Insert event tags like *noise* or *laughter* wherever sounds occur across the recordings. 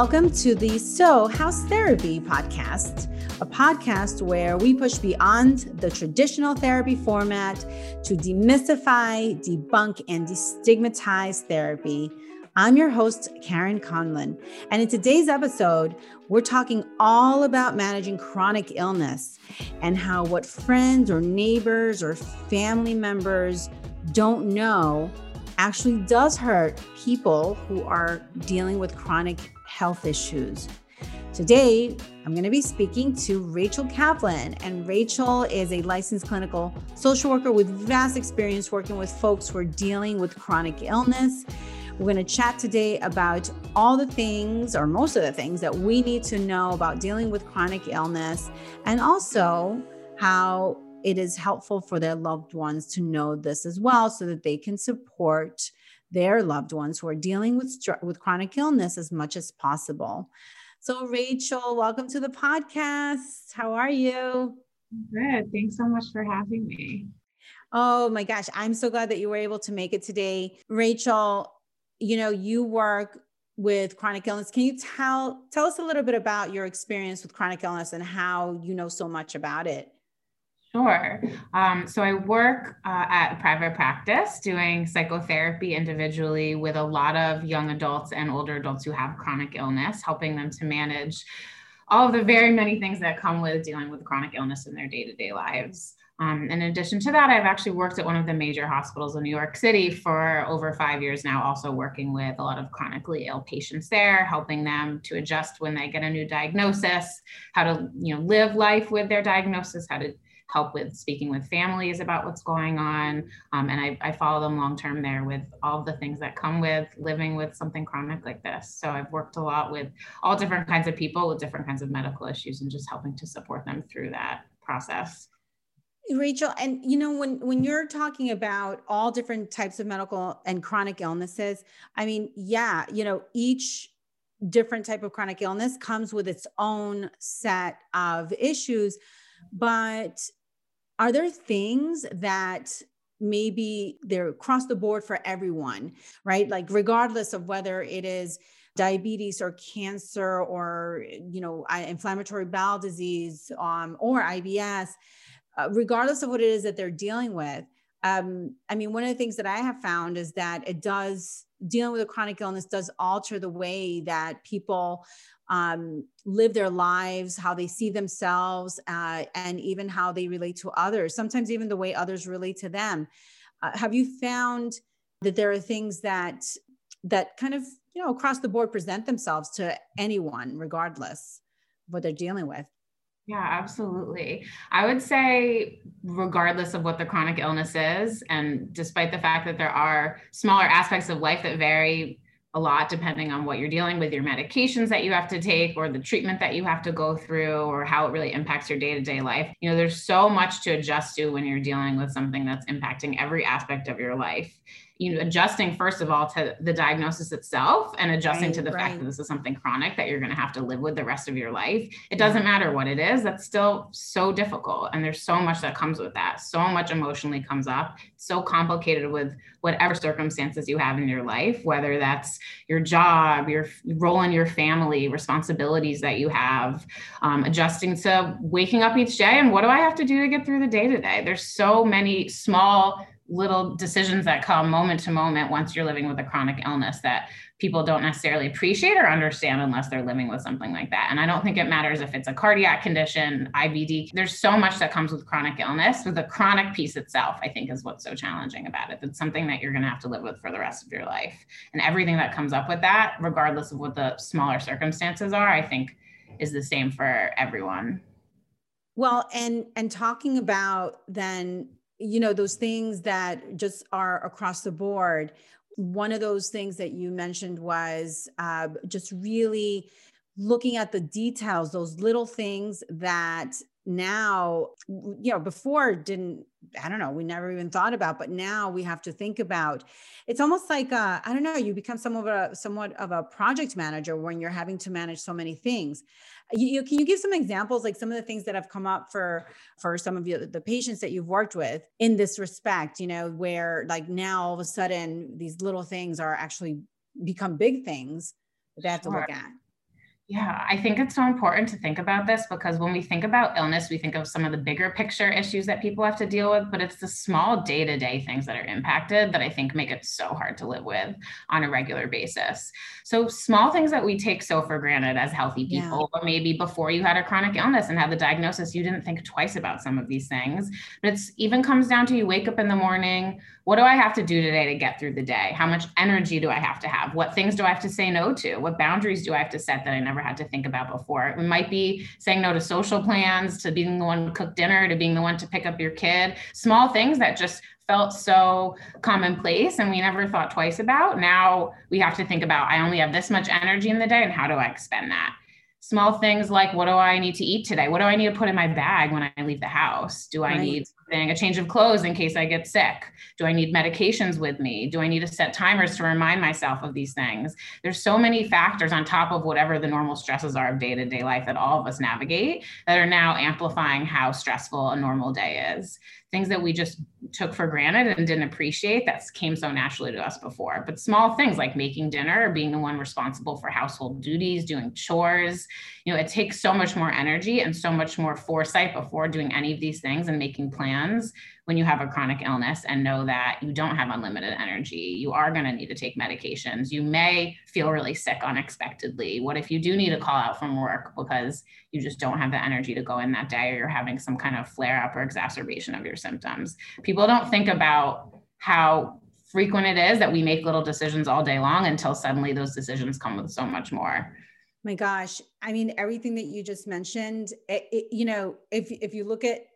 Welcome to the SoHo Therapy podcast, a podcast where we push beyond the traditional therapy format to demystify, debunk, and destigmatize therapy. I'm your host, Karen Conlon. And in today's episode, we're talking all about managing chronic illness and how what friends or neighbors or family members don't know actually does hurt people who are dealing with chronic health issues. Today, I'm going to be speaking to Rachel Kaplan. And Rachel is a licensed clinical social worker with vast experience working with folks who are dealing with chronic illness. We're going to chat today about all the things, or most of the things, that we need to know about dealing with chronic illness and also how it is helpful for their loved ones to know this as well so that they can support their loved ones who are dealing with with chronic illness as much as possible. So Rachel, welcome to the podcast. How are you? Good. Thanks so much for having me. Oh my gosh, I'm so glad that you were able to make it today. Rachel, you know, you work with chronic illness. Can you tell tell us a little bit about your experience with chronic illness and how you know so much about it? Sure. Um, so I work uh, at private practice doing psychotherapy individually with a lot of young adults and older adults who have chronic illness, helping them to manage all of the very many things that come with dealing with chronic illness in their day to day lives. Um, in addition to that, I've actually worked at one of the major hospitals in New York City for over five years now, also working with a lot of chronically ill patients there, helping them to adjust when they get a new diagnosis, how to you know live life with their diagnosis, how to help with speaking with families about what's going on. Um, and I, I, follow them long term there with all the things that come with living with something chronic like this. So I've worked a lot with all different kinds of people with different kinds of medical issues and just helping to support them through that process. Rachel, and you know, when when you're talking about all different types of medical and chronic illnesses, I mean, yeah, you know, each different type of chronic illness comes with its own set of issues, but are there things that maybe they're across the board for everyone, right? Like, regardless of whether it is diabetes or cancer or you know inflammatory bowel disease um, or IBS, uh, regardless of what it is that they're dealing with. Um, I mean, one of the things that I have found is that it does dealing with a chronic illness does alter the way that people um, live their lives, how they see themselves, uh, and even how they relate to others, sometimes even the way others relate to them. Uh, have you found that there are things that that kind of you know across the board present themselves to anyone regardless of what they're dealing with yeah, absolutely. I would say, regardless of what the chronic illness is, and despite the fact that there are smaller aspects of life that vary a lot depending on what you're dealing with, your medications that you have to take, or the treatment that you have to go through, or how it really impacts your day to day life. You know, there's so much to adjust to when you're dealing with something that's impacting every aspect of your life you know adjusting first of all to the diagnosis itself and adjusting right, to the right. fact that this is something chronic that you're going to have to live with the rest of your life. It doesn't matter what it is that's still so difficult and there's so much that comes with that. So much emotionally comes up so complicated with whatever circumstances you have in your life whether that's your job your role in your family responsibilities that you have um, adjusting to waking up each day and what do i have to do to get through the day to day there's so many small little decisions that come moment to moment once you're living with a chronic illness that people don't necessarily appreciate or understand unless they're living with something like that. And I don't think it matters if it's a cardiac condition, IBD. There's so much that comes with chronic illness. But the chronic piece itself, I think, is what's so challenging about it. It's something that you're going to have to live with for the rest of your life. And everything that comes up with that, regardless of what the smaller circumstances are, I think is the same for everyone. Well, and and talking about then you know those things that just are across the board. One of those things that you mentioned was uh, just really looking at the details those little things that now you know before didn't i don't know we never even thought about but now we have to think about. It's almost like uh, i don't know you become somewhat of a somewhat of a project manager when you're having to manage so many things you, you, can you give some examples like some of the things that have come up for for some of you the patients that you've worked with in this respect you know where like now all of a sudden these little things are actually become big things that they have sure. to look at Yeah, I think it's so important to think about this because when we think about illness, we think of some of the bigger picture issues that people have to deal with, but it's the small day to day things that are impacted that I think make it so hard to live with on a regular basis. So, small things that we take so for granted as healthy people, yeah. or maybe before you had a chronic illness and had the diagnosis, you didn't think twice about some of these things. But it's even comes down to you wake up in the morning, what do I have to do today to get through the day? How much energy do I have to have? What things do I have to say no to? What boundaries do I have to set that I never had to think about before? It might be saying no to social plans, to being the one to cook dinner, to being the one to pick up your kid. Small things that just felt so commonplace and we never thought twice about. Now we have to think about I only have this much energy in the day and how do I expend that? Small things like what do I need to eat today? What do I need to put in my bag when I leave the house? Do I right. need something, a change of clothes in case I get sick? Do I need medications with me? Do I need to set timers to remind myself of these things? There's so many factors on top of whatever the normal stresses are of day to day life that all of us navigate that are now amplifying how stressful a normal day is things that we just took for granted and didn't appreciate that came so naturally to us before. But small things like making dinner being the one responsible for household duties, doing chores, you know, it takes so much more energy and so much more foresight before doing any of these things and making plans when you have a chronic illness and know that you don't have unlimited energy. You are going to need to take medications. You may feel really sick unexpectedly. What if you do need to call out from work because you just don't have the energy to go in that day or you're having some kind of flare up or exacerbation of your symptoms? People don't think about how frequent it is that we make little decisions all day long until suddenly those decisions come with so much more my gosh i mean everything that you just mentioned it, it, you know if if you look at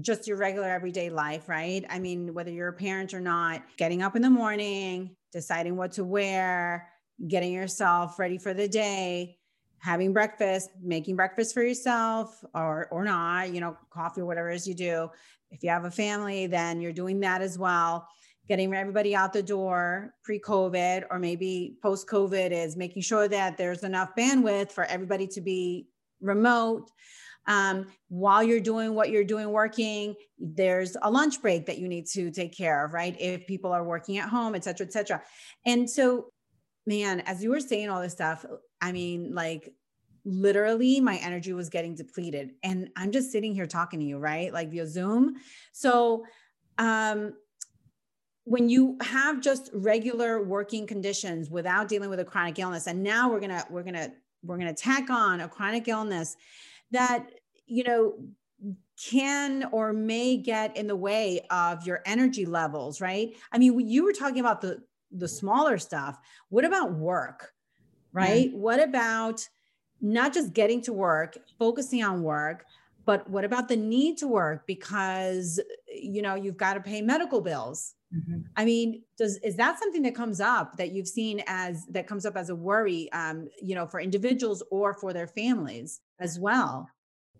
just your regular everyday life, right? I mean, whether you're a parent or not, getting up in the morning, deciding what to wear, getting yourself ready for the day, having breakfast, making breakfast for yourself or or not, you know, coffee, whatever it is you do. If you have a family, then you're doing that as well. Getting everybody out the door pre-COVID or maybe post-COVID is making sure that there's enough bandwidth for everybody to be remote um, while you're doing what you're doing working there's a lunch break that you need to take care of right? If people are working at home et cetera et cetera. And so man as you were saying all this stuff i mean like literally my energy was getting depleted. And i'm just sitting here talking to you right? Like via zoom. So um when you have just regular working conditions without dealing with a chronic illness and now we're going to we're going to we're going to tack on a chronic illness that you know can or may get in the way of your energy levels right? I mean you were talking about the the smaller stuff. What about work right? Mm-hmm. what about not just getting to work focusing on work but what about the need to work because you know you've got to pay medical bills? Mm-hmm. i mean does is that something that comes up that you've seen as that comes up as a worry um, you know for individuals or for their families as well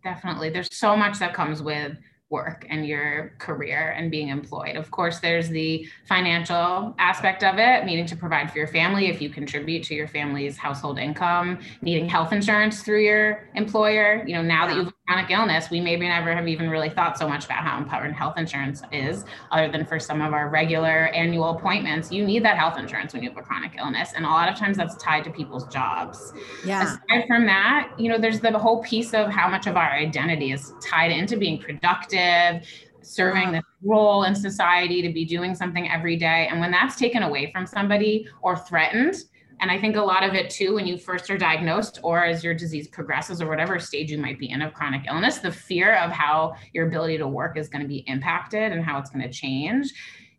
Definitely. There's so much that comes with work and your career and being employed. Of course, there's the financial aspect of it, needing to provide for your family if you contribute to your family's household income, needing health insurance through your employer. You know, now that you've chronic illness, we maybe never have even really thought so much about how important health insurance is, other than for some of our regular annual appointments. You need that health insurance when you have a chronic illness. And a lot of times that's tied to people's jobs. Yeah. Aside from that, you know, there's the whole piece of how much of our identity is tied into being productive, serving uh-huh. this role in society, to be doing something every day. And when that's taken away from somebody or threatened, and I think a lot of it too, when you first are diagnosed or as your disease progresses or whatever stage you might be in of chronic illness, the fear of how your ability to work is going to be impacted and how it's going to change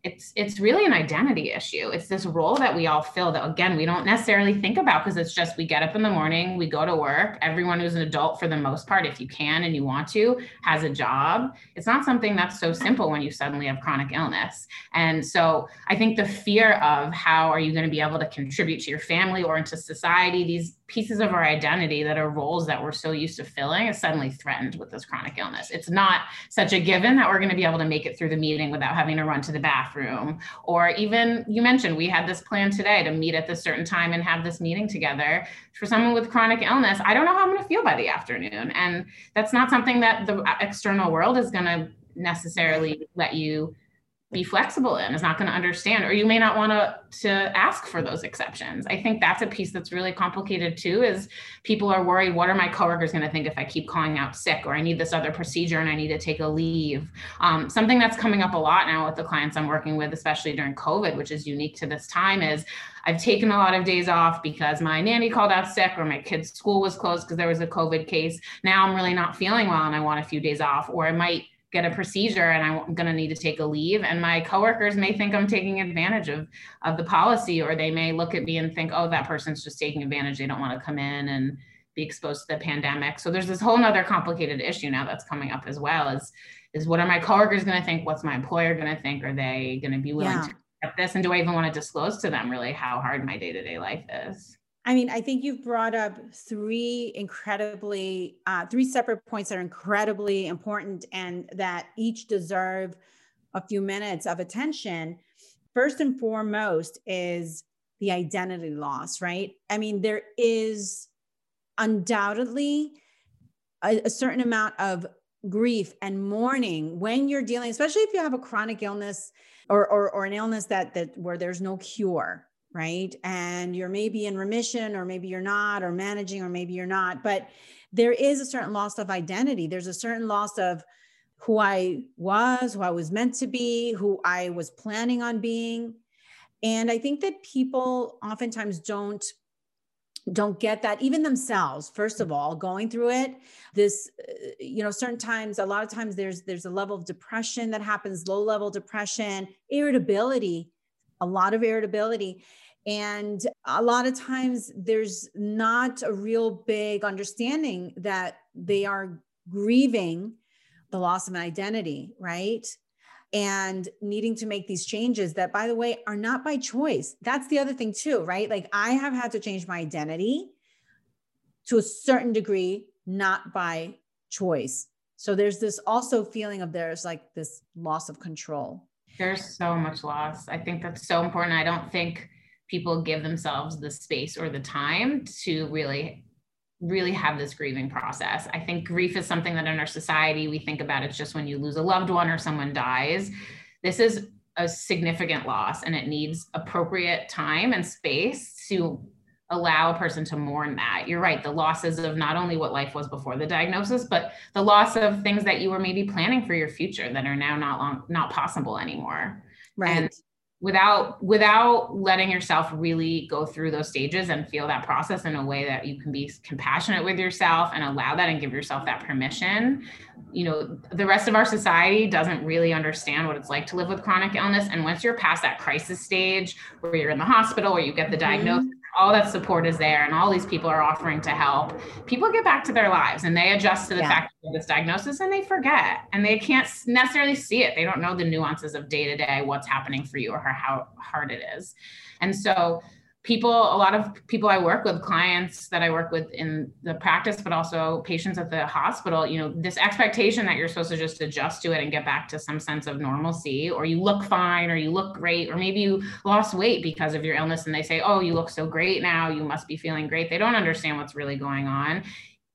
it's it's really an identity issue it's this role that we all fill that again we don't necessarily think about because it's just we get up in the morning we go to work everyone who's an adult for the most part if you can and you want to has a job it's not something that's so simple when you suddenly have chronic illness and so i think the fear of how are you going to be able to contribute to your family or into society these pieces of our identity that are roles that we're so used to filling is suddenly threatened with this chronic illness. It's not such a given that we're going to be able to make it through the meeting without having to run to the bathroom. Or even you mentioned we had this plan today to meet at this certain time and have this meeting together. For someone with chronic illness, I don't know how I'm going to feel by the afternoon. And that's not something that the external world is going to necessarily let you be flexible in is not going to understand or you may not want to to ask for those exceptions. I think that's a piece that's really complicated too is people are worried what are my coworkers going to think if i keep calling out sick or i need this other procedure and i need to take a leave? Um, something that's coming up a lot now with the clients i'm working with especially during covid which is unique to this time is i've taken a lot of days off because my nanny called out sick or my kid's school was closed because there was a covid case. Now i'm really not feeling well and i want a few days off or i might get a procedure and I'm going to need to take a leave. And my coworkers may think I'm taking advantage of, of the policy, or they may look at me and think, oh, that person's just taking advantage. They don't want to come in and be exposed to the pandemic. So there's this whole other complicated issue now that's coming up as well is, is what are my coworkers going to think? What's my employer going to think? Are they going to be willing yeah. to accept this? And do I even want to disclose to them really how hard my day-to-day life is? I mean, I think you've brought up three incredibly, uh, three separate points that are incredibly important and that each deserve a few minutes of attention. First and foremost is the identity loss, right? I mean, there is undoubtedly a, a certain amount of grief and mourning when you're dealing, especially if you have a chronic illness or, or, or an illness that, that where there's no cure, right? And you're maybe in remission, or maybe you're not, or managing, or maybe you're not. But there is a certain loss of identity. There's a certain loss of who I was, who I was meant to be, who I was planning on being. And I think that people oftentimes don't don't get that even themselves first of all going through it this uh, you know certain times a lot of times there's there's a level of depression that happens low level depression irritability a lot of irritability. And a lot of times there's not a real big understanding that they are grieving the loss of an identity, right? And needing to make these changes that, by the way, are not by choice. That's the other thing, too, right? Like I have had to change my identity to a certain degree, not by choice. So there's this also feeling of there's like this loss of control. There's so much loss. I think that's so important. I don't think people give themselves the space or the time to really really have this grieving process. I think grief is something that in our society we think about it's just when you lose a loved one or someone dies. This is a significant loss and it needs appropriate time and space to allow a person to mourn that. You're right. The losses of not only what life was before the diagnosis, but the loss of things that you were maybe planning for your future that are now not long, not possible anymore. Right. And without without letting yourself really go through those stages and feel that process in a way that you can be compassionate with yourself and allow that and give yourself that permission you know the rest of our society doesn't really understand what it's like to live with chronic illness and once you're past that crisis stage where you're in the hospital or you get the diagnosis mm-hmm all that support is there and all these people are offering to help people get back to their lives and they adjust to the yeah. fact of this diagnosis and they forget and they can't necessarily see it they don't know the nuances of day to day what's happening for you or how hard it is and so people a lot of people i work with clients that i work with in the practice but also patients at the hospital you know this expectation that you're supposed to just adjust to it and get back to some sense of normalcy or you look fine or you look great or maybe you lost weight because of your illness and they say oh you look so great now. You must be feeling great. They don't understand what's really going on.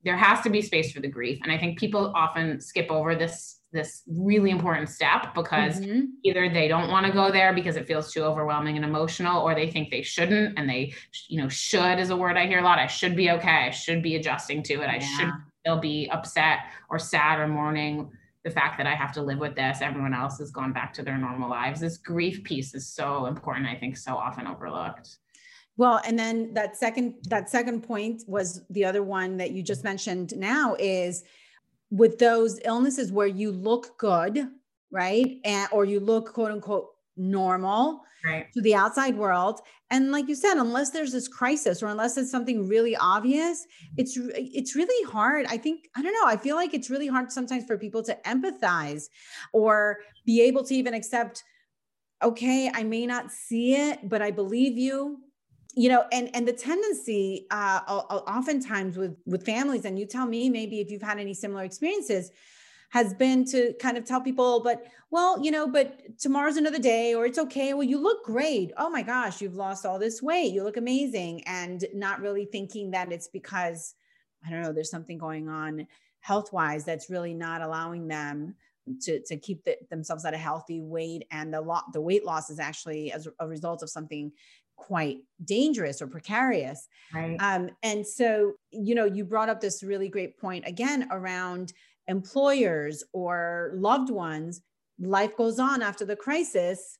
There has to be space for the grief. And i think people often skip over this this really important step because mm-hmm. either they don't want to go there because it feels too overwhelming and emotional or they think they shouldn't and they you know should is a word i hear a lot. I should be okay. I should be adjusting to it. I should still be upset or sad or mourning the fact that i have to live with this. Everyone else has gone back to their normal lives. This grief piece is so important i think so often overlooked. Well, and then that second that second point was the other one that you just mentioned now is with those illnesses where you look good, right? And or you look quote unquote normal right. to the outside world. And like you said, unless there's this crisis or unless it's something really obvious, it's it's really hard. I think I don't know. I feel like it's really hard sometimes for people to empathize or be able to even accept okay, I may not see it, but I believe you you know and and the tendency uh oftentimes with with families and you tell me maybe if you've had any similar experiences has been to kind of tell people but well you know but tomorrow's another day or it's okay. Well you look great. Oh my gosh you've lost all this weight. You look amazing. And not really thinking that it's because i don't know there's something going on health wise that's really not allowing them to, to keep the, themselves at a healthy weight and the lot the weight loss is actually as a result of something quite dangerous or precarious. Right. um, and so you know you brought up this really great point again around employers or loved ones. Life goes on after the crisis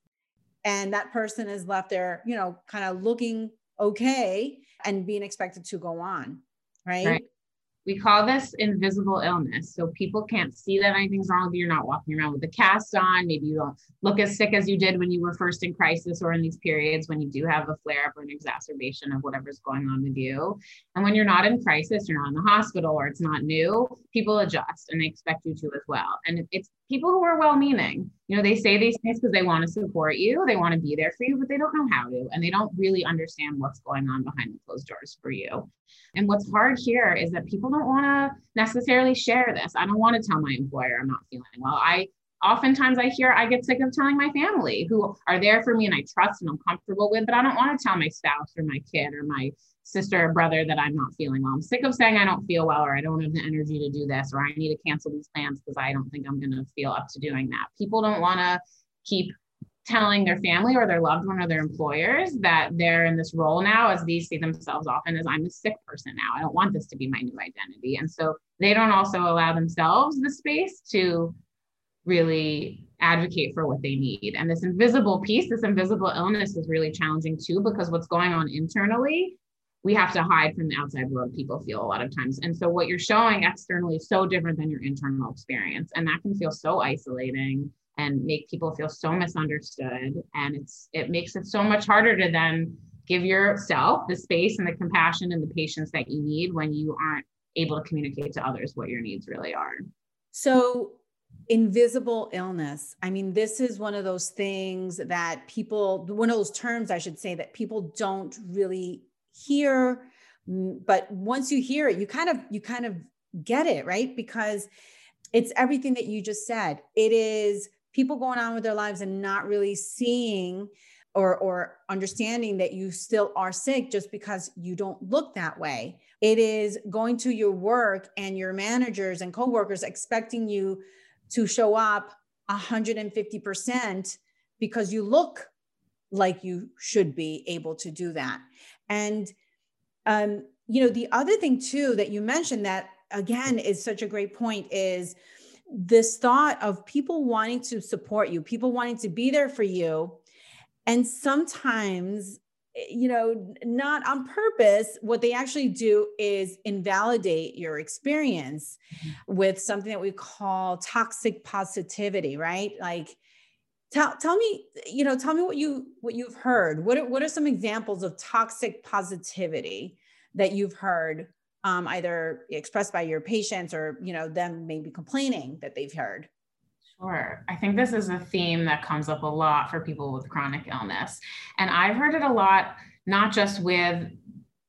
and that person is left there you know kind of looking okay and being expected to go on right, right we call this invisible illness. So people can't see that anything's wrong with you. You're not walking around with a cast on. Maybe you don't look as sick as you did when you were first in crisis or in these periods when you do have a flare up or an exacerbation of whatever's going on with you. And when you're not in crisis, you're not in the hospital or it's not new, people adjust and they expect you to as well. And it's people who are well meaning. You know, they say these things because they want to support you, they want to be there for you, but they don't know how to, and they don't really understand what's going on behind the closed doors for you. And what's hard here is that people don't want to necessarily share this. I don't want to tell my employer I'm not feeling well. I oftentimes I hear I get sick of telling my family who are there for me and I trust and I'm comfortable with, but I don't want to tell my spouse or my kid or my sister or brother that I'm not feeling well. I'm sick of saying I don't feel well or I don't have the energy to do this or I need to cancel these plans because I don't think I'm going to feel up to doing that. People don't want to keep telling their family or their loved one or their employers that they're in this role now as these see themselves often as I'm a sick person now. I don't want this to be my new identity. And so they don't also allow themselves the space to really advocate for what they need. And this invisible piece, this invisible illness is really challenging too, because what's going on internally we have to hide from the outside world people feel a lot of times. And so what you're showing externally is so different than your internal experience. And that can feel so isolating and make people feel so misunderstood. And it's it makes it so much harder to then give yourself the space and the compassion and the patience that you need when you aren't able to communicate to others what your needs really are. So invisible illness. I mean this is one of those things that people one of those terms i should say that people don't really hear. But once you hear it you kind of you kind of get it right? Because it's everything that you just said. It is people going on with their lives and not really seeing or or understanding that you still are sick just because you don't look that way. It is going to your work and your managers and coworkers expecting you to show up 150% because you look like you should be able to do that and, um, you know, the other thing too that you mentioned that again is such a great point is this thought of people wanting to support you, people wanting to be there for you. And sometimes, you know, not on purpose, what they actually do is invalidate your experience mm-hmm. with something that we call toxic positivity, right? Like, tell tell me you know tell me what you what you've heard what are, what are some examples of toxic positivity that you've heard um, either expressed by your patients or you know them maybe complaining that they've heard Sure. I think this is a theme that comes up a lot for people with chronic illness. And I've heard it a lot, not just with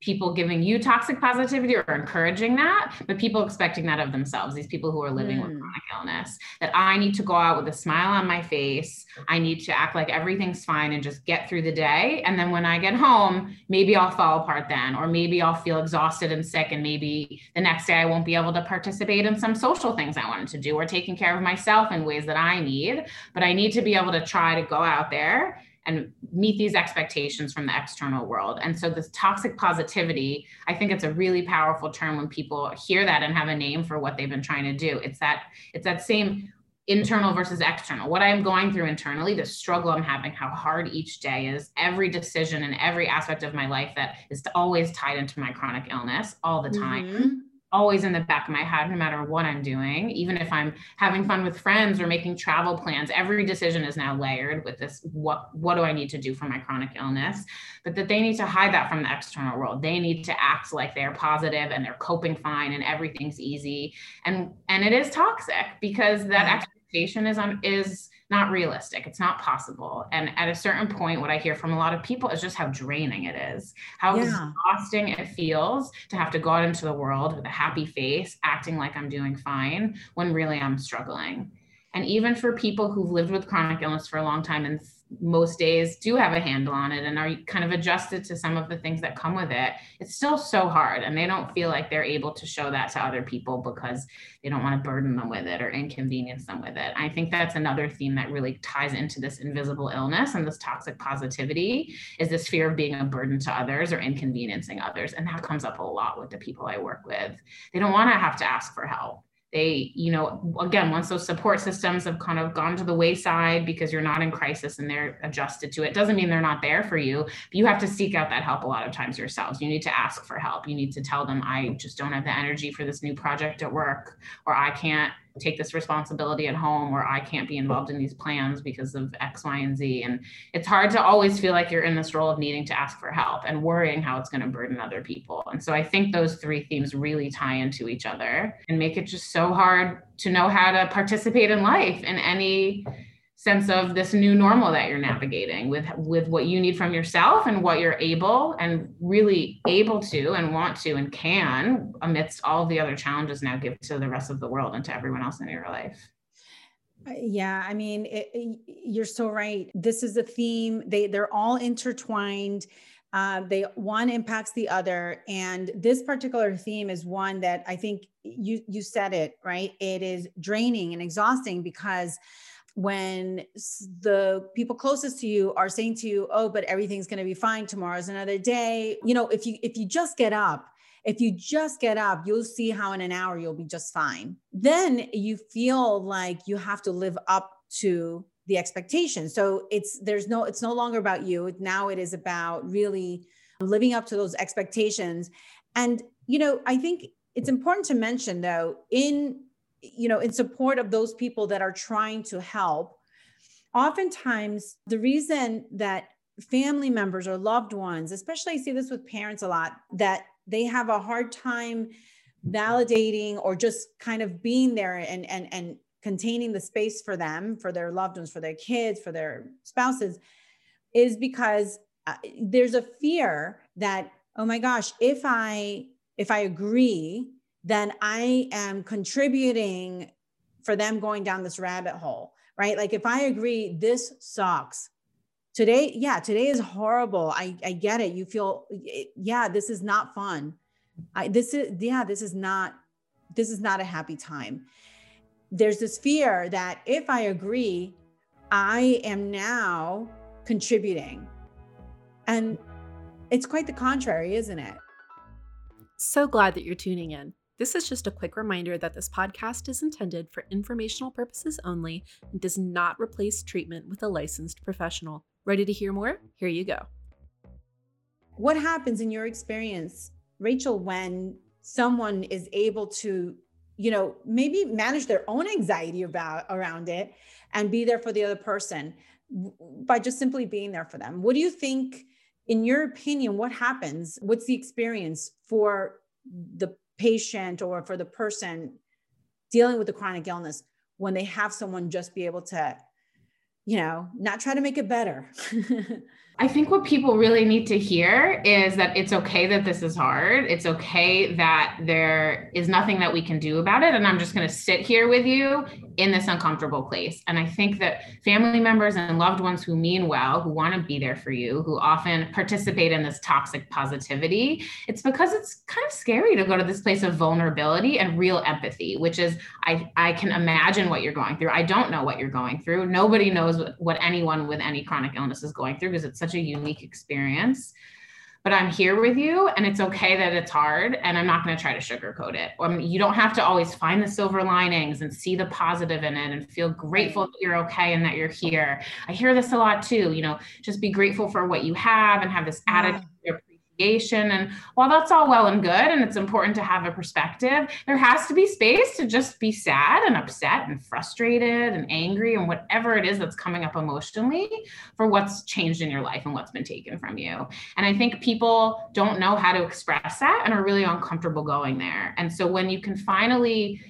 people giving you toxic positivity or encouraging that, but people expecting that of themselves, these people who are living mm. with chronic illness, that I need to go out with a smile on my face. I need to act like everything's fine and just get through the day. And then when I get home, maybe I'll fall apart then, or maybe I'll feel exhausted and sick. And maybe the next day I won't be able to participate in some social things I wanted to do or taking care of myself in ways that I need. But I need to be able to try to go out there and meet these expectations from the external world. And so this toxic positivity, I think it's a really powerful term when people hear that and have a name for what they've been trying to do. It's that it's that same internal versus external. What I'm going through internally, the struggle I'm having, how hard each day is, every decision and every aspect of my life that is always tied into my chronic illness all the time. Mm-hmm always in the back of my head no matter what i'm doing even if i'm having fun with friends or making travel plans every decision is now layered with this what what do i need to do for my chronic illness? But that they need to hide that from the external world. They need to act like they're positive and they're coping fine and everything's easy. And and it is toxic because that expectation is on is not realistic. It's not possible. And at a certain point, what I hear from a lot of people is just how draining it is, how yeah. exhausting it feels to have to go out into the world with a happy face, acting like I'm doing fine when really I'm struggling. And even for people who've lived with chronic illness for a long time and most days do have a handle on it and are kind of adjusted to some of the things that come with it, it's still so hard. And they don't feel like they're able to show that to other people because they don't want to burden them with it or inconvenience them with it. I think that's another theme that really ties into this invisible illness and this toxic positivity is this fear of being a burden to others or inconveniencing others. And that comes up a lot with the people I work with. They don't want to have to ask for help they you know again once those support systems have kind of gone to the wayside because you're not in crisis and they're adjusted to it doesn't mean they're not there for you you have to seek out that help a lot of times yourselves. You need to ask for help. You need to tell them i just don't have the energy for this new project at work or i can't take this responsibility at home or I can't be involved in these plans because of X, Y, and Z. And it's hard to always feel like you're in this role of needing to ask for help and worrying how it's going to burden other people. And so I think those three themes really tie into each other and make it just so hard to know how to participate in life in any sense of this new normal that you're navigating with with what you need from yourself and what you're able and really able to and want to and can amidst all the other challenges now give to the rest of the world and to everyone else in your life. Uh, yeah i mean it, it, you're so right. This is a theme. They they're all intertwined. Uh, they one impacts the other. And this particular theme is one that i think you you said it right? It is draining and exhausting because when the people closest to you are saying to you oh but everything's going to be fine tomorrow's another day. You know if you if you just get up if you just get up you'll see how in an hour you'll be just fine. Then you feel like you have to live up to the expectation so it's there's no it's no longer about you. Now it is about really living up to those expectations. And you know i think it's important to mention though in you know in support of those people that are trying to help oftentimes the reason that family members or loved ones especially i see this with parents a lot that they have a hard time validating or just kind of being there and and and containing the space for them for their loved ones for their kids for their spouses is because uh, there's a fear that oh my gosh if i if i agree then I am contributing for them going down this rabbit hole, right? Like if I agree, this sucks. Today, yeah, today is horrible. I, I get it. You feel, yeah, this is not fun. I, this is, yeah, this is not, this is not a happy time. There's this fear that if I agree, I am now contributing. And it's quite the contrary, isn't it? So glad that you're tuning in. This is just a quick reminder that this podcast is intended for informational purposes only and does not replace treatment with a licensed professional. Ready to hear more? Here you go. What happens in your experience, Rachel, when someone is able to, you know, maybe manage their own anxiety about around it and be there for the other person by just simply being there for them? What do you think, in your opinion, what happens? What's the experience for the patient or for the person dealing with the chronic illness when they have someone just be able to you know not try to make it better *laughs* I think what people really need to hear is that it's okay that this is hard. It's okay that there is nothing that we can do about it. And I'm just going to sit here with you in this uncomfortable place. And I think that family members and loved ones who mean well, who want to be there for you, who often participate in this toxic positivity, it's because it's kind of scary to go to this place of vulnerability and real empathy, which is I, I can imagine what you're going through. I don't know what you're going through. Nobody knows what, what anyone with any chronic illness is going through because it's such a unique experience. But I'm here with you, and it's okay that it's hard, and I'm not going to try to sugarcoat it. I mean, you don't have to always find the silver linings and see the positive in it and feel grateful that you're okay and that you're here. I hear this a lot too. You know, just be grateful for what you have and have this attitude and while that's all well and good, and it's important to have a perspective, there has to be space to just be sad and upset and frustrated and angry and whatever it is that's coming up emotionally for what's changed in your life and what's been taken from you. And I think people don't know how to express that and are really uncomfortable going there. And so when you can finally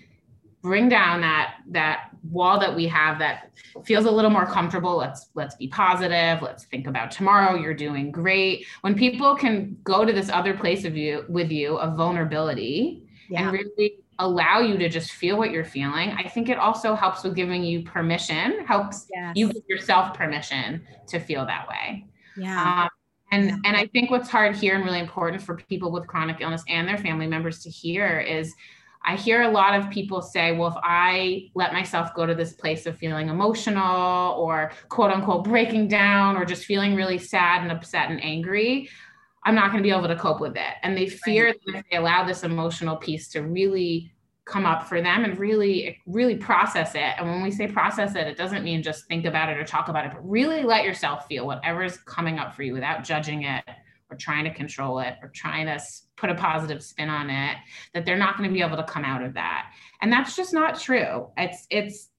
bring down that that wall that we have that feels a little more comfortable let's let's be positive let's think about tomorrow you're doing great when people can go to this other place of you with you of vulnerability yeah. and really allow you to just feel what you're feeling. I think it also helps with giving you permission, helps yes. you give yourself permission to feel that way. Yeah. Um, and yeah. and I think what's hard here and really important for people with chronic illness and their family members to hear is I hear a lot of people say, well, if I let myself go to this place of feeling emotional or quote unquote breaking down or just feeling really sad and upset and angry, I'm not going to be able to cope with it. And they fear right. that if they allow this emotional piece to really come up for them and really, really process it. And when we say process it, it doesn't mean just think about it or talk about it, but really let yourself feel whatever is coming up for you without judging it or trying to control it or trying to put a positive spin on it that they're not going to be able to come out of that. And that's just not true. It's it's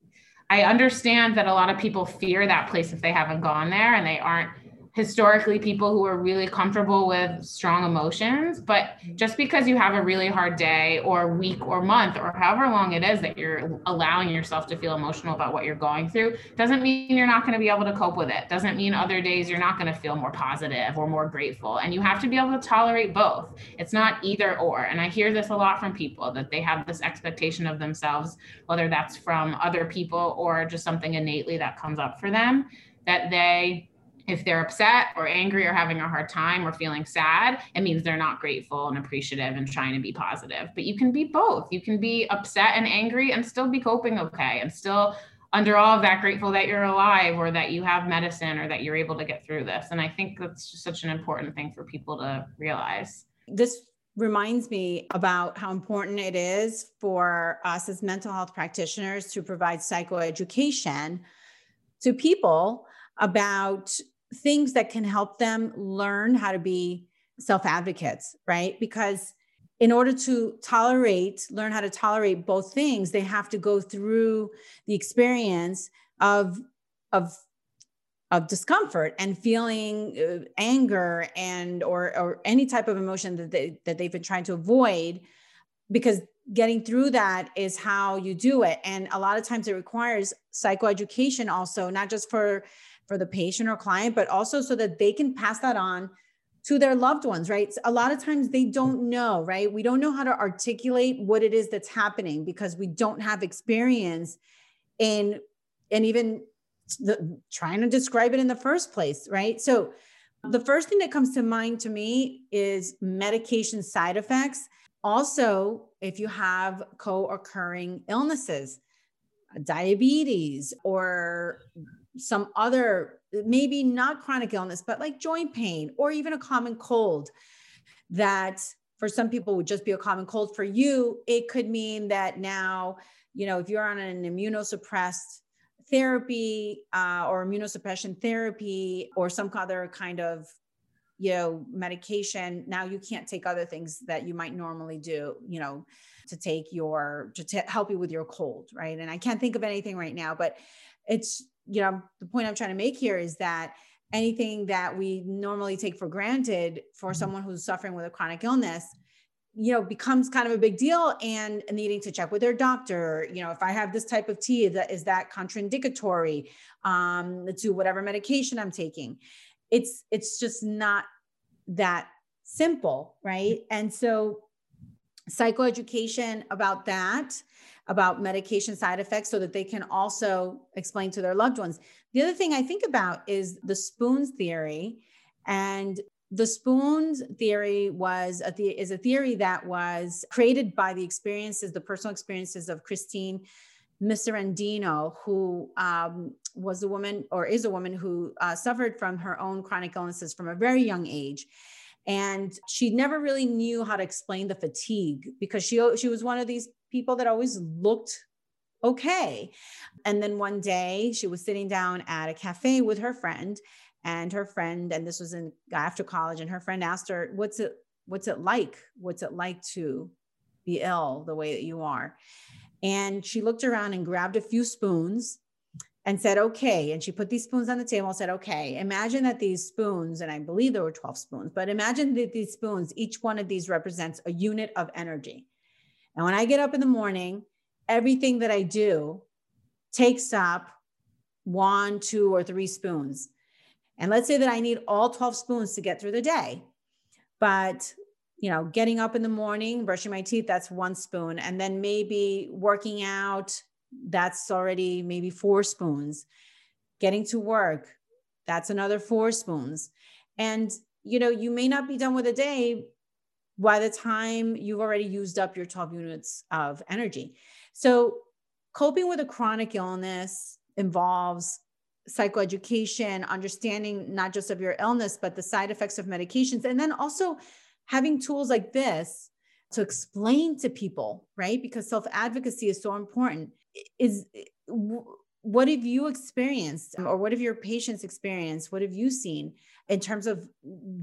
i understand that a lot of people fear that place if they haven't gone there and they aren't historically people who are really comfortable with strong emotions. But mm-hmm. just because you have a really hard day or week or month or however long it is that you're allowing yourself to feel emotional about what you're going through doesn't mean you're not going to be able to cope with it. Doesn't mean other days you're not going to feel more positive or more grateful. And you have to be able to tolerate both. It's not either or. And I hear this a lot from people that they have this expectation of themselves, whether that's from other people or just something innately that comes up for them, that they if they're upset or angry or having a hard time or feeling sad, it means they're not grateful and appreciative and trying to be positive. But you can be both. You can be upset and angry and still be coping okay and still under all of that grateful that you're alive or that you have medicine or that you're able to get through this. And I think that's just such an important thing for people to realize. This reminds me about how important it is for us as mental health practitioners to provide psychoeducation to people about things that can help them learn how to be self advocates, right? Because in order to tolerate, learn how to tolerate both things, they have to go through the experience of, of, of discomfort and feeling uh, anger and or, or any type of emotion that they that they've been trying to avoid because getting through that is how you do it and a lot of times it requires psychoeducation also not just for for the patient or client, but also so that they can pass that on to their loved ones, right? A lot of times they don't know, right? We don't know how to articulate what it is that's happening because we don't have experience in and even the, trying to describe it in the first place, right? So the first thing that comes to mind to me is medication side effects. Also, if you have co-occurring illnesses, diabetes or some other, maybe not chronic illness, but like joint pain or even a common cold that for some people would just be a common cold. For you, it could mean that now, you know, if you're on an immunosuppressed therapy uh, or immunosuppression therapy or some other kind of you know medication now you can't take other things that you might normally do you know to take your to t- help you with your cold right and i can't think of anything right now but it's you know, the point I'm trying to make here is that anything that we normally take for granted for mm-hmm. someone who's suffering with a chronic illness, you know, becomes kind of a big deal and needing to check with their doctor. You know, if I have this type of tea, that is that contraindicatory um, to whatever medication I'm taking. It's it's just not that simple, right? And so psychoeducation about that about medication side effects so that they can also explain to their loved ones. The other thing I think about is the spoons theory. And the spoons theory was a the- is a theory that was created by the experiences, the personal experiences of Christine Miserandino, who um, was a woman or is a woman who uh, suffered from her own chronic illnesses from a very young age and she never really knew how to explain the fatigue because she she was one of these people that always looked okay. And then one day she was sitting down at a cafe with her friend and her friend and this was in after college and her friend asked her what's it what's it like what's it like to be ill the way that you are and she looked around and grabbed a few spoons and said okay and she put these spoons on the table and said okay imagine that these spoons and i believe there were 12 spoons but imagine that these spoons each one of these represents a unit of energy and when I get up in the morning, everything that I do takes up one, two, or three spoons. And let's say that I need all 12 spoons to get through the day. But you know, getting up in the morning, brushing my teeth, that's one spoon. And then maybe working out, that's already maybe four spoons. Getting to work, that's another four spoons. And, you know, you may not be done with a day by the time you've already used up your 12 units of energy. So, coping with a chronic illness involves psychoeducation, understanding not just of your illness, but the side effects of medications, and then also having tools like this to explain to people, right? Because self advocacy is so important. Is what have you experienced, or what have your patients experienced? What have you seen in terms of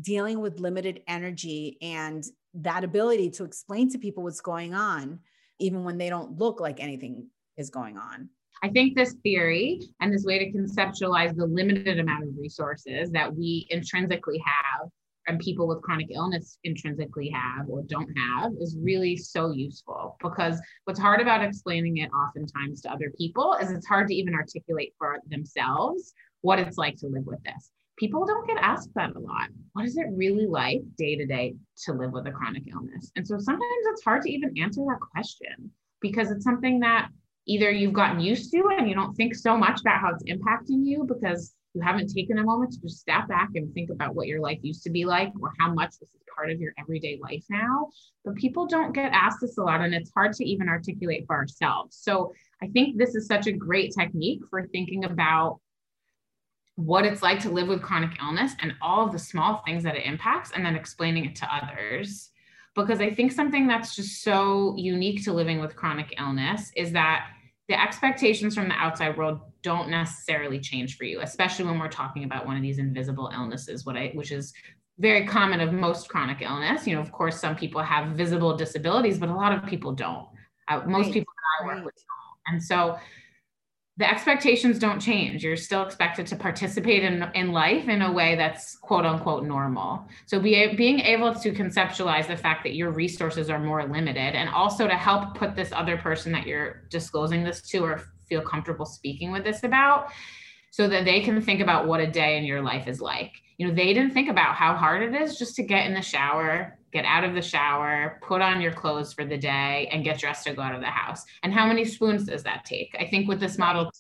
dealing with limited energy and that ability to explain to people what's going on, even when they don't look like anything is going on? I think this theory and this way to conceptualize the limited amount of resources that we intrinsically have and people with chronic illness intrinsically have or don't have is really so useful because what's hard about explaining it oftentimes to other people is it's hard to even articulate for themselves what it's like to live with this. People don't get asked that a lot. What is it really like day to day to live with a chronic illness? And so sometimes it's hard to even answer that question because it's something that either you've gotten used to and you don't think so much about how it's impacting you because you haven't taken a moment to just step back and think about what your life used to be like or how much this is part of your everyday life now. But people don't get asked this a lot, and it's hard to even articulate for ourselves. So I think this is such a great technique for thinking about what it's like to live with chronic illness and all of the small things that it impacts, and then explaining it to others. Because I think something that's just so unique to living with chronic illness is that the expectations from the outside world don't necessarily change for you, especially when we're talking about one of these invisible illnesses, what I which is very common of most chronic illness. You know, of course, some people have visible disabilities, but a lot of people don't. Uh, most right. people that I work with don't. And so the expectations don't change. You're still expected to participate in, in life in a way that's quote unquote normal. So be, being able to conceptualize the fact that your resources are more limited and also to help put this other person that you're disclosing this to or feel comfortable speaking with this about so that they can think about what a day in your life is like. You know, they didn't think about how hard it is just to get in the shower, get out of the shower, put on your clothes for the day, and get dressed to go out of the house. And how many spoons does that take? I think with this model,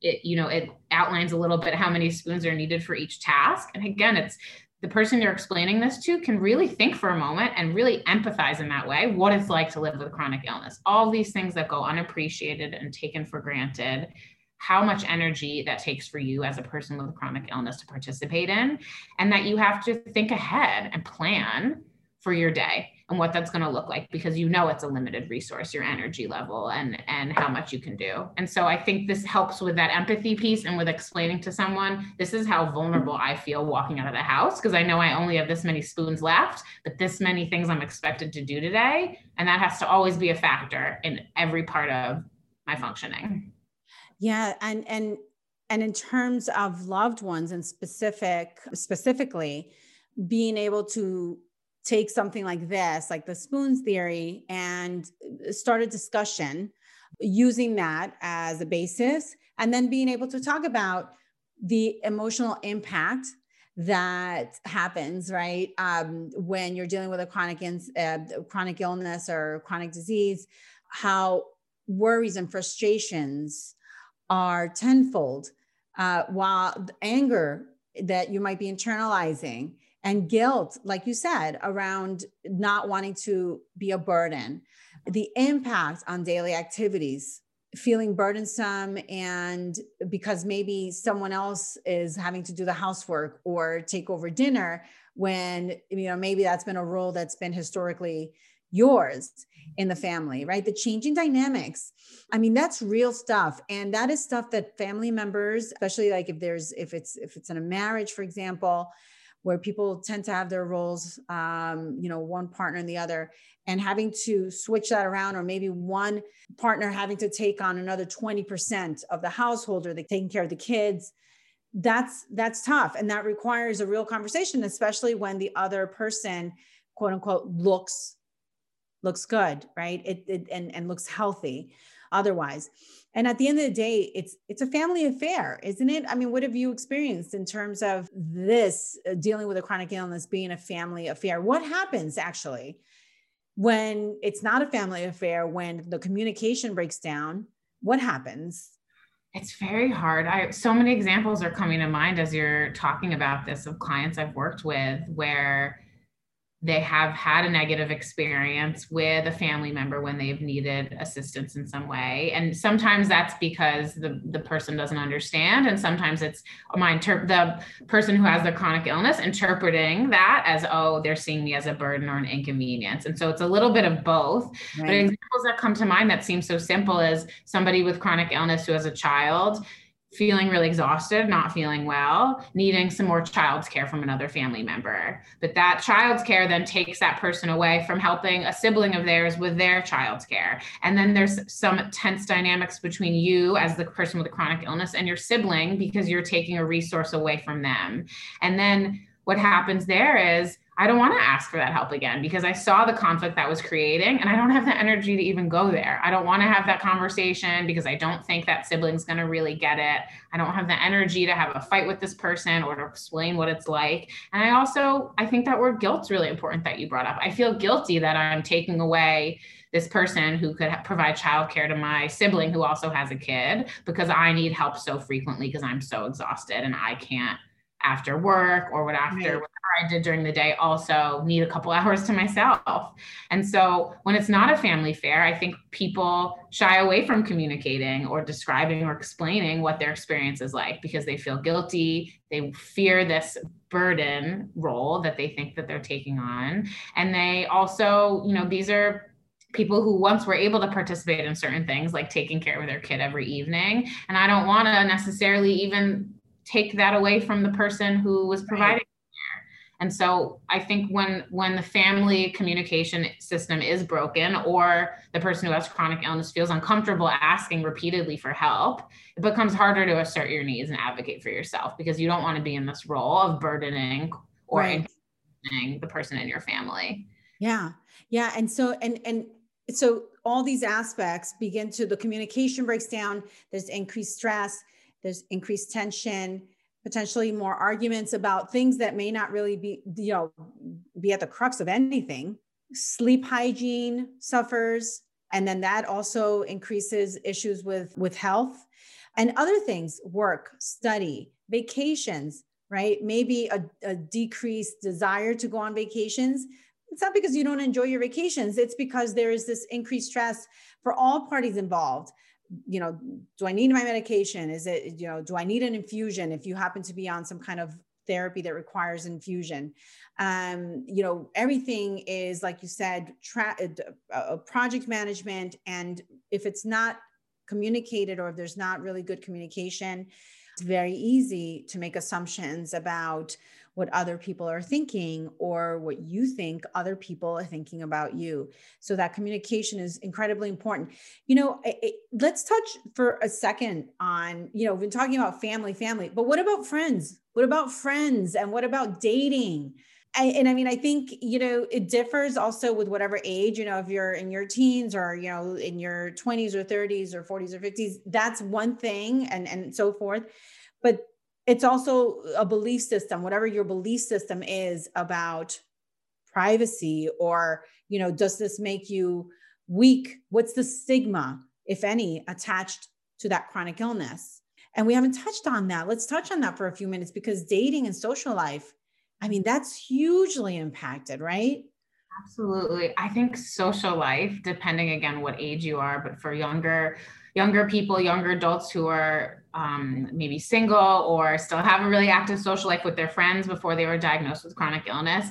it you know it outlines a little bit how many spoons are needed for each task. And again, it's the person you're explaining this to can really think for a moment and really empathize in that way what it's like to live with chronic illness. All these things that go unappreciated and taken for granted, how much energy that takes for you as a person with a chronic illness to participate in, and that you have to think ahead and plan for your day and what that's going to look like because you know it's a limited resource your energy level and and how much you can do. And so i think this helps with that empathy piece and with explaining to someone this is how vulnerable i feel walking out of the house because i know i only have this many spoons left but this many things i'm expected to do today. And that has to always be a factor in every part of my functioning. Mm. Yeah and and and in terms of loved ones and specific specifically being able to take something like this, like the spoons theory, and start a discussion using that as a basis, and then being able to talk about the emotional impact that happens right um, when you're dealing with a chronic in, uh, chronic illness or chronic disease how worries and frustrations are tenfold uh, while anger that you might be internalizing and guilt, like you said, around not wanting to be a burden, the impact on daily activities, feeling burdensome, and because maybe someone else is having to do the housework or take over dinner when, you know, maybe that's been a role that's been historically yours in the family right? The changing dynamics. I mean that's real stuff. And that is stuff that family members especially like if there's if it's if it's in a marriage for example where people tend to have their roles, um, you know, one partner and the other, and having to switch that around, or maybe one partner having to take on another 20% of the household or they taking care of the kids. That's that's tough. And that requires a real conversation, especially when the other person, quote unquote, looks looks good, right? It, it and, and looks healthy otherwise. And at the end of the day it's it's a family affair isn't it? I mean what have you experienced in terms of this uh, dealing with a chronic illness being a family affair? What happens actually when it's not a family affair when the communication breaks down? What happens? It's very hard. I so many examples are coming to mind as you're talking about this of clients i've worked with where they have had a negative experience with a family member when they've needed assistance in some way. And sometimes that's because the, the person doesn't understand. And sometimes it's my inter- the person who has the chronic illness interpreting that as oh they're seeing me as a burden or an inconvenience. And so it's a little bit of both. Right. but examples that come to mind that seem so simple is somebody with chronic illness who has a child feeling really exhausted, not feeling well, needing some more child's care from another family member. But that child's care then takes that person away from helping a sibling of theirs with their child's care. And then there's some tense dynamics between you as the person with a chronic illness and your sibling because you're taking a resource away from them. And then what happens there is I don't want to ask for that help again because I saw the conflict that was creating and I don't have the energy to even go there. I don't want to have that conversation because I don't think that sibling's going to really get it. I don't have the energy to have a fight with this person or to explain what it's like. And I also I think that word guilt's really important that you brought up. I feel guilty that I'm taking away this person who could provide childcare to my sibling who also has a kid because I need help so frequently because I'm so exhausted and I can't after work or what after right. I did during the day also need a couple *laughs* hours to myself. And so when it's not a family fair, I think people shy away from communicating or describing or explaining what their experience is like because they feel guilty, they fear this burden role that they think that they're taking on. And they also, you know, these are people who once were able to participate in certain things like taking care of their kid every evening and i don't want to necessarily even take that away from the person who was providing. And so I think when when the family communication system is broken or the person who has chronic illness feels uncomfortable asking repeatedly for help, it becomes harder to assert your needs and advocate for yourself because you don't want to be in this role of burdening or right. the person in your family. Yeah. Yeah, and so and and so all these aspects begin to the communication breaks down, there's increased stress, there's increased tension potentially more arguments about things that may not really be you know be at the crux of anything. Sleep hygiene suffers and then that also increases issues with with health. And other things work study vacations right? Maybe a, a decreased desire to go on vacations. It's not because you don't enjoy your vacations. It's because there is this increased stress for all parties involved you know, do I need my medication? Is it, you know, do I need an infusion if you happen to be on some kind of therapy that requires infusion? Um, you know, everything is, like you said, tra- uh, uh, project management. And if it's not communicated or if there's not really good communication, it's very easy to make assumptions about what other people are thinking or what you think other people are thinking about you. So that communication is incredibly important. You know, it, it, let's touch for a second on, you know, we've been talking about family, family, but what about friends? What about friends and what about dating? I, and I mean, I think, you know, it differs also with whatever age, you know, if you're in your teens or, you know, in your 20s or 30s or 40s or 50s, that's one thing and, and so forth. But it's also a belief system whatever your belief system is about privacy or you know does this make you weak? What's the stigma if any attached to that chronic illness? And we haven't touched on that. Let's touch on that for a few minutes because dating and social life i mean that's hugely impacted right? Absolutely. I think social life depending again what age you are but for younger younger people, younger adults who are um, maybe single or still have a really active social life with their friends before they were diagnosed with chronic illness.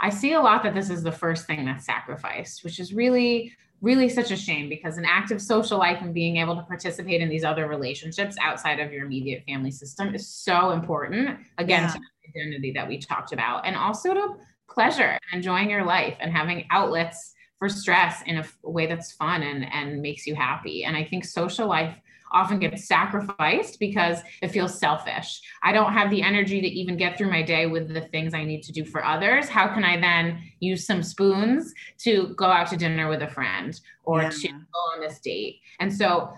I see a lot that this is the first thing that's sacrificed, which is really, really such a shame because an active social life and being able to participate in these other relationships outside of your immediate family system is so important. Again, yeah. to the identity that we talked about, and also to pleasure and enjoying your life and having outlets for stress in a, way that's fun and, and makes you happy. And I think social life often gets sacrificed because it feels selfish. I don't have the energy to even get through my day with the things I need to do for others. How can I then use some spoons to go out to dinner with a friend or yeah. to go on this date? And so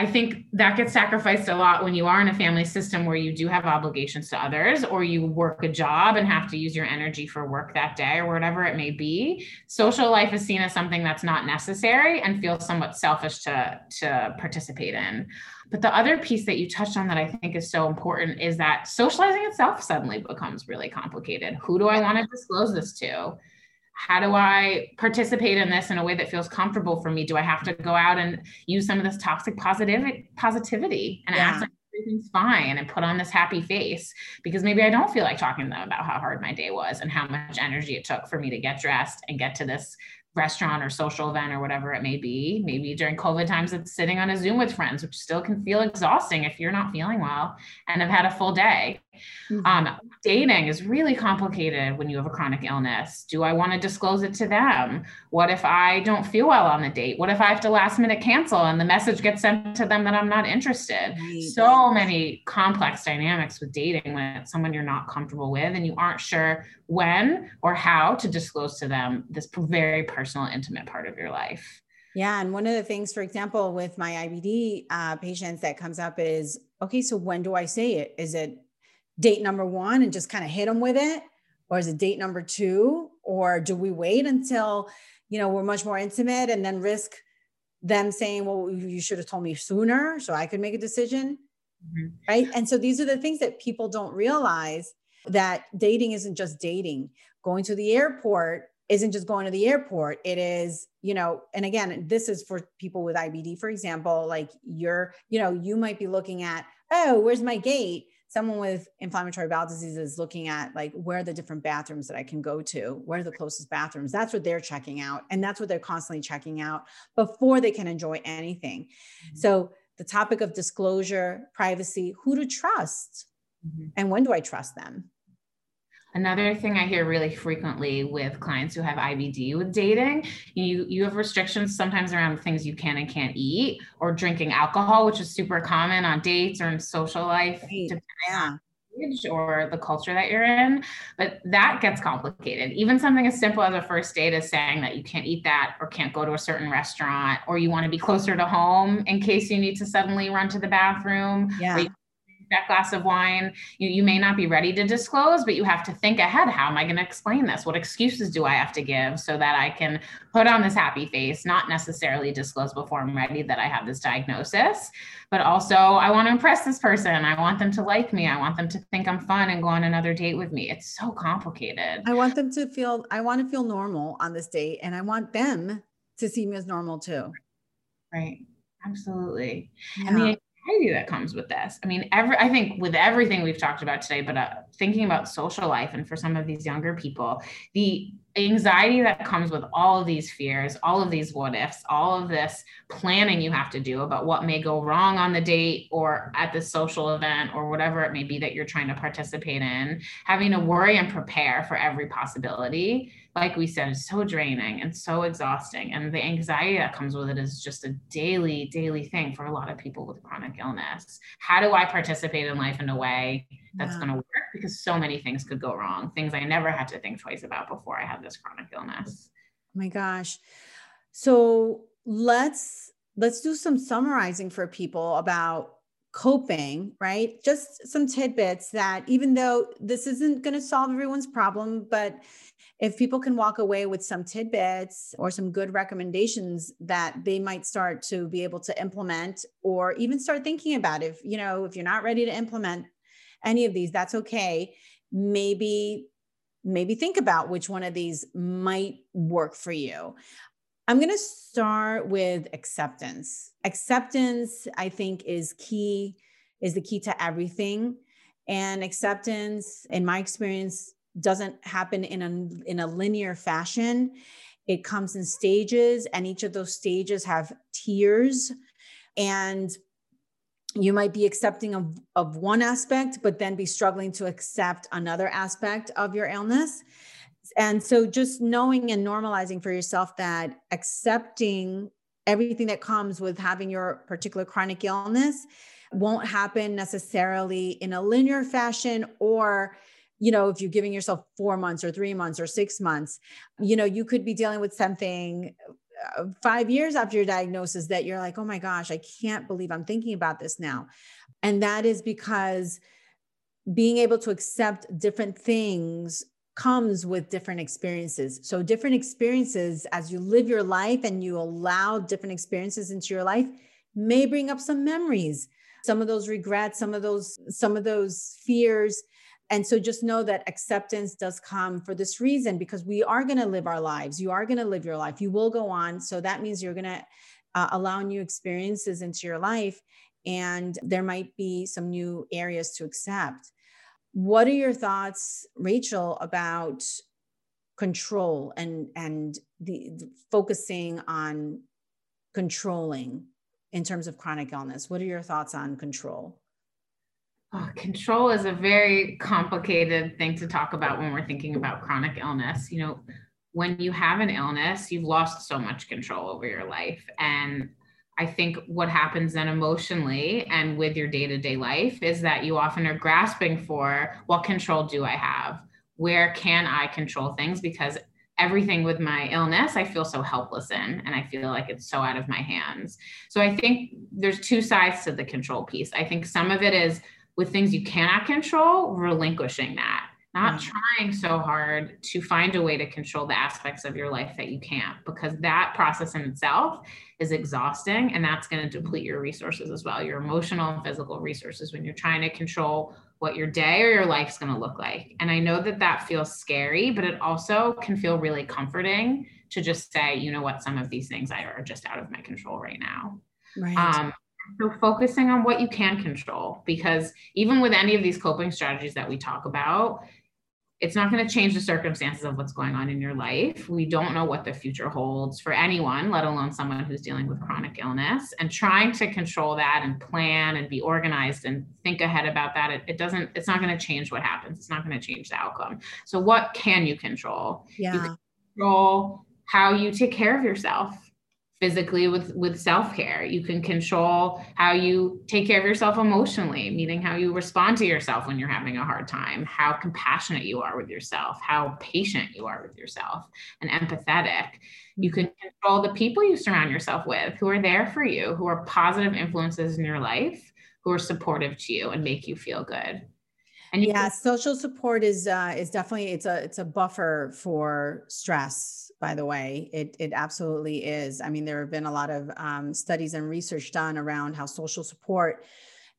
I think that gets sacrificed a lot when you are in a family system where you do have obligations to others or you work a job and have to use your energy for work that day or whatever it may be. Social life is seen as something that's not necessary and feels somewhat selfish to, to participate in. But the other piece that you touched on that I think is so important is that socializing itself suddenly becomes really complicated. Who do I want to disclose this to? How do I participate in this in a way that feels comfortable for me? Do I have to go out and use some of this toxic positivity positivity and yeah. act like everything's fine and put on this happy face because maybe I don't feel like talking to them about how hard my day was and how much energy it took for me to get dressed and get to this restaurant or social event or whatever it may be. Maybe during COVID times, it's sitting on a Zoom with friends, which still can feel exhausting if you're not feeling well and have had a full day. Mm-hmm. Um, dating is really complicated when you have a chronic illness. Do I want to disclose it to them? What if I don't feel well on the date? What if I have to last minute cancel and the message gets sent to them that I'm not interested? Right. So many complex dynamics with dating when it's someone you're not comfortable with and you aren't sure when or how to disclose to them this very personal, intimate part of your life. Yeah. And one of the things, for example, with my IBD uh, patients that comes up is okay, so when do I say it? Is it date number one and just kind of hit them with it? Or is it date number two? Or do we wait until, you know, we're much more intimate and then risk them saying, well, you should have told me sooner so I could make a decision? Mm-hmm. Right. And so these are the things that people don't realize that dating isn't just dating. Going to the airport isn't just going to the airport. It is, you know, and again, this is for people with IBD, for example, like you're, you know, you might be looking at, oh, where's my gate? Someone with inflammatory bowel disease is looking at like where are the different bathrooms that I can go to? Where are the closest bathrooms? That's what they're checking out. And that's what they're constantly checking out before they can enjoy anything. Mm-hmm. So the topic of disclosure, privacy, who to trust, mm-hmm. and when do I trust them? Another thing I hear really frequently with clients who have IBD with dating, you you have restrictions sometimes around things you can and can't eat, or drinking alcohol, which is super common on dates or in social life, right. yeah. or the culture that you're in. But that gets complicated. Even something as simple as a first date is saying that you can't eat that or can't go to a certain restaurant, or you want to be closer to home in case you need to suddenly run to the bathroom. Yeah that glass of wine you, you may not be ready to disclose but you have to think ahead how am i going to explain this? What excuses do i have to give so that i can put on this happy face not necessarily disclose before i'm ready that i have this diagnosis? But also i want to impress this person. I want them to like me. I want them to think i'm fun and go on another date with me. It's so complicated. I want them to feel i want to feel normal on this date and i want them to see me as normal too. Right. Absolutely. Yeah. and the that comes with this. I mean, every I think with everything we've talked about today, but uh, thinking about social life and for some of these younger people, the anxiety that comes with all of these fears, all of these what ifs, all of this planning you have to do about what may go wrong on the date or at the social event or whatever it may be that you're trying to participate in, having to worry and prepare for every possibility like we said, is so draining and so exhausting. And the anxiety that comes with it is just a daily, daily thing for a lot of people with chronic illness. How do I participate in life in a way that's yeah. going to work? Because so many things could go wrong, things I never had to think twice about before I had this chronic illness. Oh my gosh. So let's let's do some summarizing for people about coping, right? Just some tidbits that even though this isn't going to solve everyone's problem, but if people can walk away with some tidbits or some good recommendations that they might start to be able to implement or even start thinking about if you know if you're not ready to implement any of these that's okay. Maybe maybe think about which one of these might work for you. I'm going to start with acceptance. Acceptance i think is key is the key to everything. And acceptance in my experience doesn't happen in a in a linear fashion. It comes in stages and each of those stages have tiers. And you might be accepting of, of one aspect but then be struggling to accept another aspect of your illness. And so just knowing and normalizing for yourself that accepting everything that comes with having your particular chronic illness won't happen necessarily in a linear fashion or you know, if you're giving yourself four months or three months or six months, you know, you could be dealing with something Uh, five years after your diagnosis that you're like, oh my gosh, I can't believe I'm thinking about this now. And that is because being able to accept different things comes with different experiences. So, different experiences as you live your life and you allow different experiences into your life may bring up some memories, some of those regrets, some of those, some of those fears. And so just know that acceptance does come for this reason because we are going to live our lives. You are going to live your life. You will go on. So that means you're going to uh, allow new experiences into your life. And there might be some new areas to accept. What are your thoughts, Rachel, about control and and the, the focusing on controlling in terms of chronic illness? What are your thoughts on control? Oh, control is a very complicated thing to talk about when we're thinking about chronic illness. You know, when you have an illness, you've lost so much control over your life. And I think what happens then emotionally and with your day to day life is that you often are grasping for what control do I have? Where can I control things? Because everything with my illness I feel so helpless in and I feel like it's so out of my hands. So I think there's two sides to the control piece. I think some of it is with things you cannot control, relinquishing that. Not mm-hmm. trying so hard to find a way to control the aspects of your life that you can't because that process in itself is exhausting and that's going to deplete your resources as well your emotional and physical resources when you're trying to control what your day or your life's going to look like. And i know that that feels scary but it also can feel really comforting to just say you know what? Some of these things are just out of my control right now. Right. Um, so focusing on what you can control because even with any of these coping strategies that we talk about it's not going to change the circumstances of what's going on in your life. We don't know what the future holds for anyone, let alone someone who's dealing with chronic illness. And trying to control that and plan and be organized and think ahead about that, it, it doesn't, it's not going to change what happens. It's not going to change the outcome. So, what can you control? Yeah. You control how you take care of yourself physically with with self-care. You can control how you take care of yourself emotionally meaning how you respond to yourself when you're having a hard time how compassionate you are with yourself how patient you are with yourself and empathetic. You can control the people you surround yourself with who are there for you who are positive influences in your life who are supportive to you and make you feel good. And yeah can- social support is uh is definitely it's a it's a buffer for stress by the way. It, it absolutely is. I mean, there have been a lot of um, studies and research done around how social support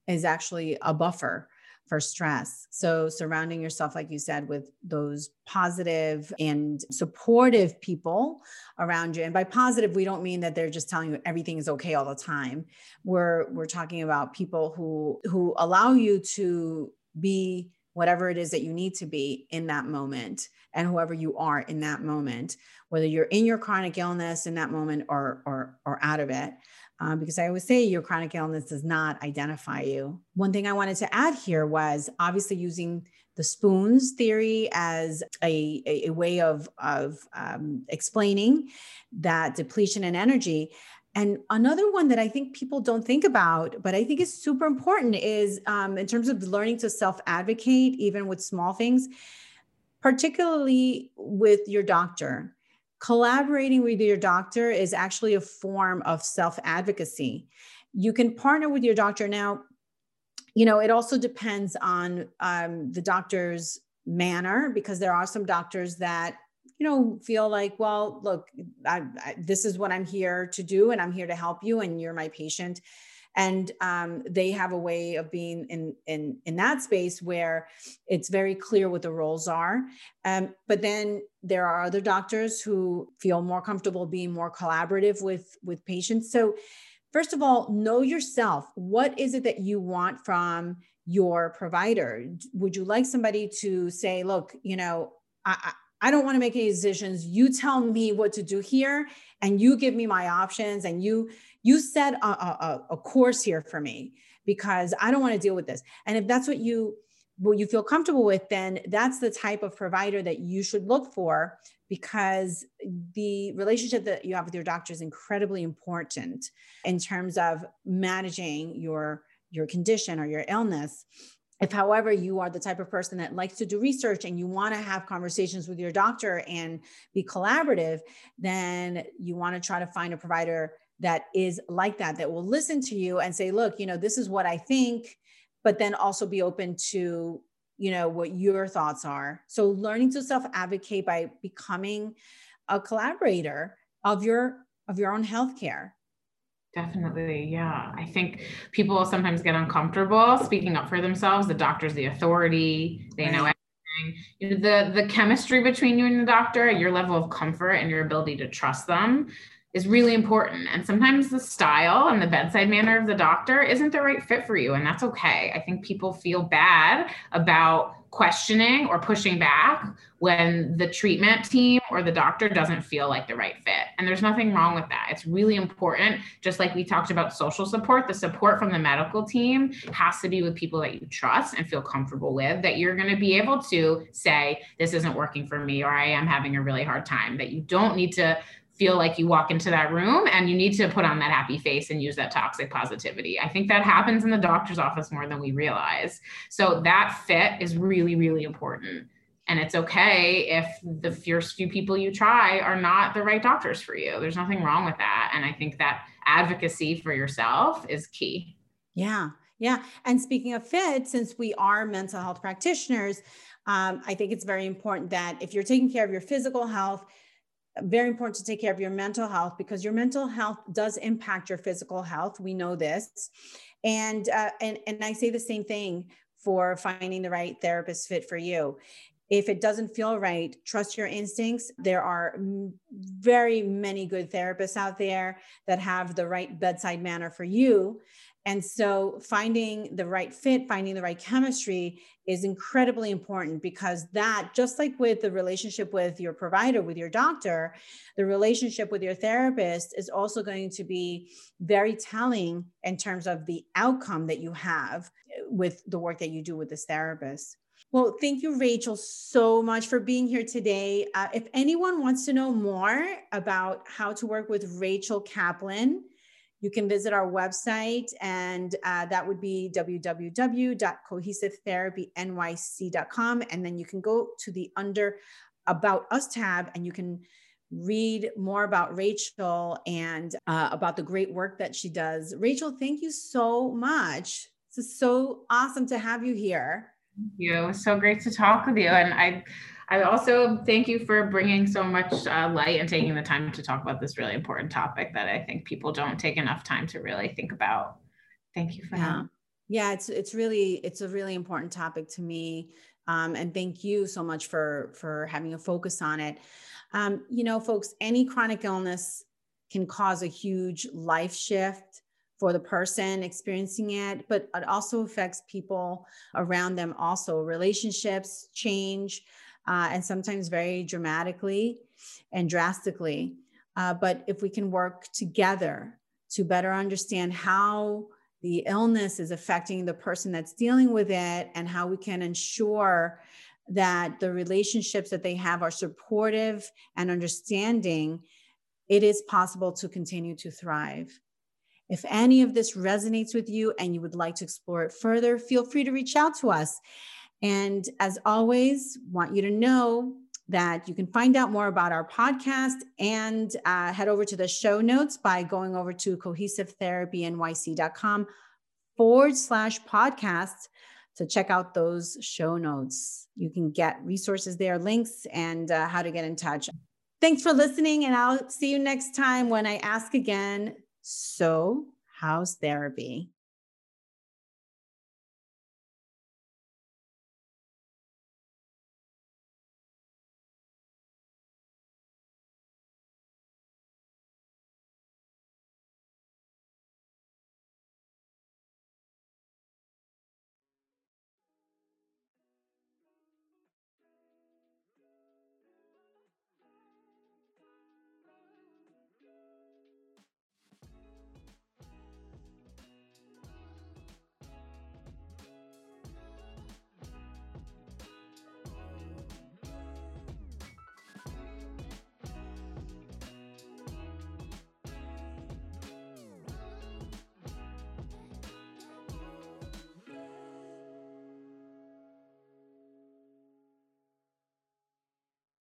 is actually a buffer for stress. So, surrounding yourself, like you said, with those positive and supportive people around you. And by positive, we don't mean that they're just telling you everything is okay all the time. We're we're talking about people who who allow you to be whatever it is that you need to be in that moment and whoever you are in that moment whether you're in your chronic illness in that moment or or or out of it. Um, because i always say your chronic illness does not identify you. One thing i wanted to add here was obviously using the spoons theory as a, a, way of, of um, explaining that depletion in energy and another one that I think people don't think about, but I think is super important, is um, in terms of learning to self advocate, even with small things, particularly with your doctor. Collaborating with your doctor is actually a form of self advocacy. You can partner with your doctor. Now, you know, it also depends on um, the doctor's manner because there are some doctors that you know feel like well look I, I, this is what i'm here to do and i'm here to help you and you're my patient. And um, they have a way of being in in in that space where it's very clear what the roles are. Um, but then there are other doctors who feel more comfortable being more collaborative with with patients. So first of all know yourself. What is it that you want from your provider? Would you like somebody to say look you know I, I don't want to make any decisions. You tell me what to do here, and you give me my options, and you you set a, a, a course here for me because I don't want to deal with this. And if that's what you what you feel comfortable with, then that's the type of provider that you should look for because the relationship that you have with your doctor is incredibly important in terms of managing your your condition or your illness if however you are the type of person that likes to do research and you want to have conversations with your doctor and be collaborative then you want to try to find a provider that is like that that will listen to you and say look you know this is what i think but then also be open to you know what your thoughts are. So learning to self advocate by becoming a collaborator of your of your own healthcare Definitely. Yeah. I think people sometimes get uncomfortable speaking up for themselves. The doctor's the authority, they know everything. You know, the the chemistry between you and the doctor, your level of comfort and your ability to trust them is really important. And sometimes the style and the bedside manner of the doctor isn't the right fit for you. And that's okay. I think people feel bad about questioning or pushing back when the treatment team or the doctor doesn't feel like the right fit. And there's nothing wrong with that. It's really important. Just like we talked about social support, the support from the medical team has to be with people that you trust and feel comfortable with, that you're going to be able to say, this isn't working for me, or I am having a really hard time, that you don't need to feel like you walk into that room and you need to put on that happy face and use that toxic positivity. I think that happens in the doctor's office more than we realize. So that fit is really, really important. And it's okay if the first few people you try are not the right doctors for you. There's nothing wrong with that. And I think that advocacy for yourself is key. Yeah. Yeah. And speaking of fit, since we are mental health practitioners, um, I think it's very important that if you're taking care of your physical health, very important to take care of your mental health because your mental health does impact your physical health. We know this. And, uh, and, and I say the same thing for finding the right therapist fit for you. If it doesn't feel right, trust your instincts. There are very many good therapists out there that have the right bedside manner for you. And so finding the right fit, finding the right chemistry is incredibly important because that, just like with the relationship with your provider, with your doctor, the relationship with your therapist is also going to be very telling in terms of the outcome that you have with the work that you do with this therapist. Well, thank you, Rachel, so much for being here today. Uh, if anyone wants to know more about how to work with Rachel Kaplan, you can visit our website, and uh, that would be www.cohesivetherapynyc.com. And then you can go to the under About Us tab and you can read more about Rachel and uh, about the great work that she does. Rachel, thank you so much. It's so awesome to have you here. Thank you. It was so great to talk with you. And I, I also thank you for bringing so much uh, light and taking the time to talk about this really important topic that I think people don't take enough time to really think about. Thank you for yeah. that. Yeah, it's it's really it's a really important topic to me, um, and thank you so much for for having a focus on it. Um, you know, folks, any chronic illness can cause a huge life shift for the person experiencing it, but it also affects people around them. Also, relationships change uh, and sometimes very dramatically and drastically. Uh, but if we can work together to better understand how the illness is affecting the person that's dealing with it and how we can ensure that the relationships that they have are supportive and understanding, it is possible to continue to thrive. If any of this resonates with you and you would like to explore it further, feel free to reach out to us. And as always, want you to know that you can find out more about our podcast and uh, head over to the show notes by going over to cohesivetherapynyc.com forward slash podcast to check out those show notes. You can get resources there, links, and uh, how to get in touch. Thanks for listening, and I'll see you next time when I ask again. So, how's therapy?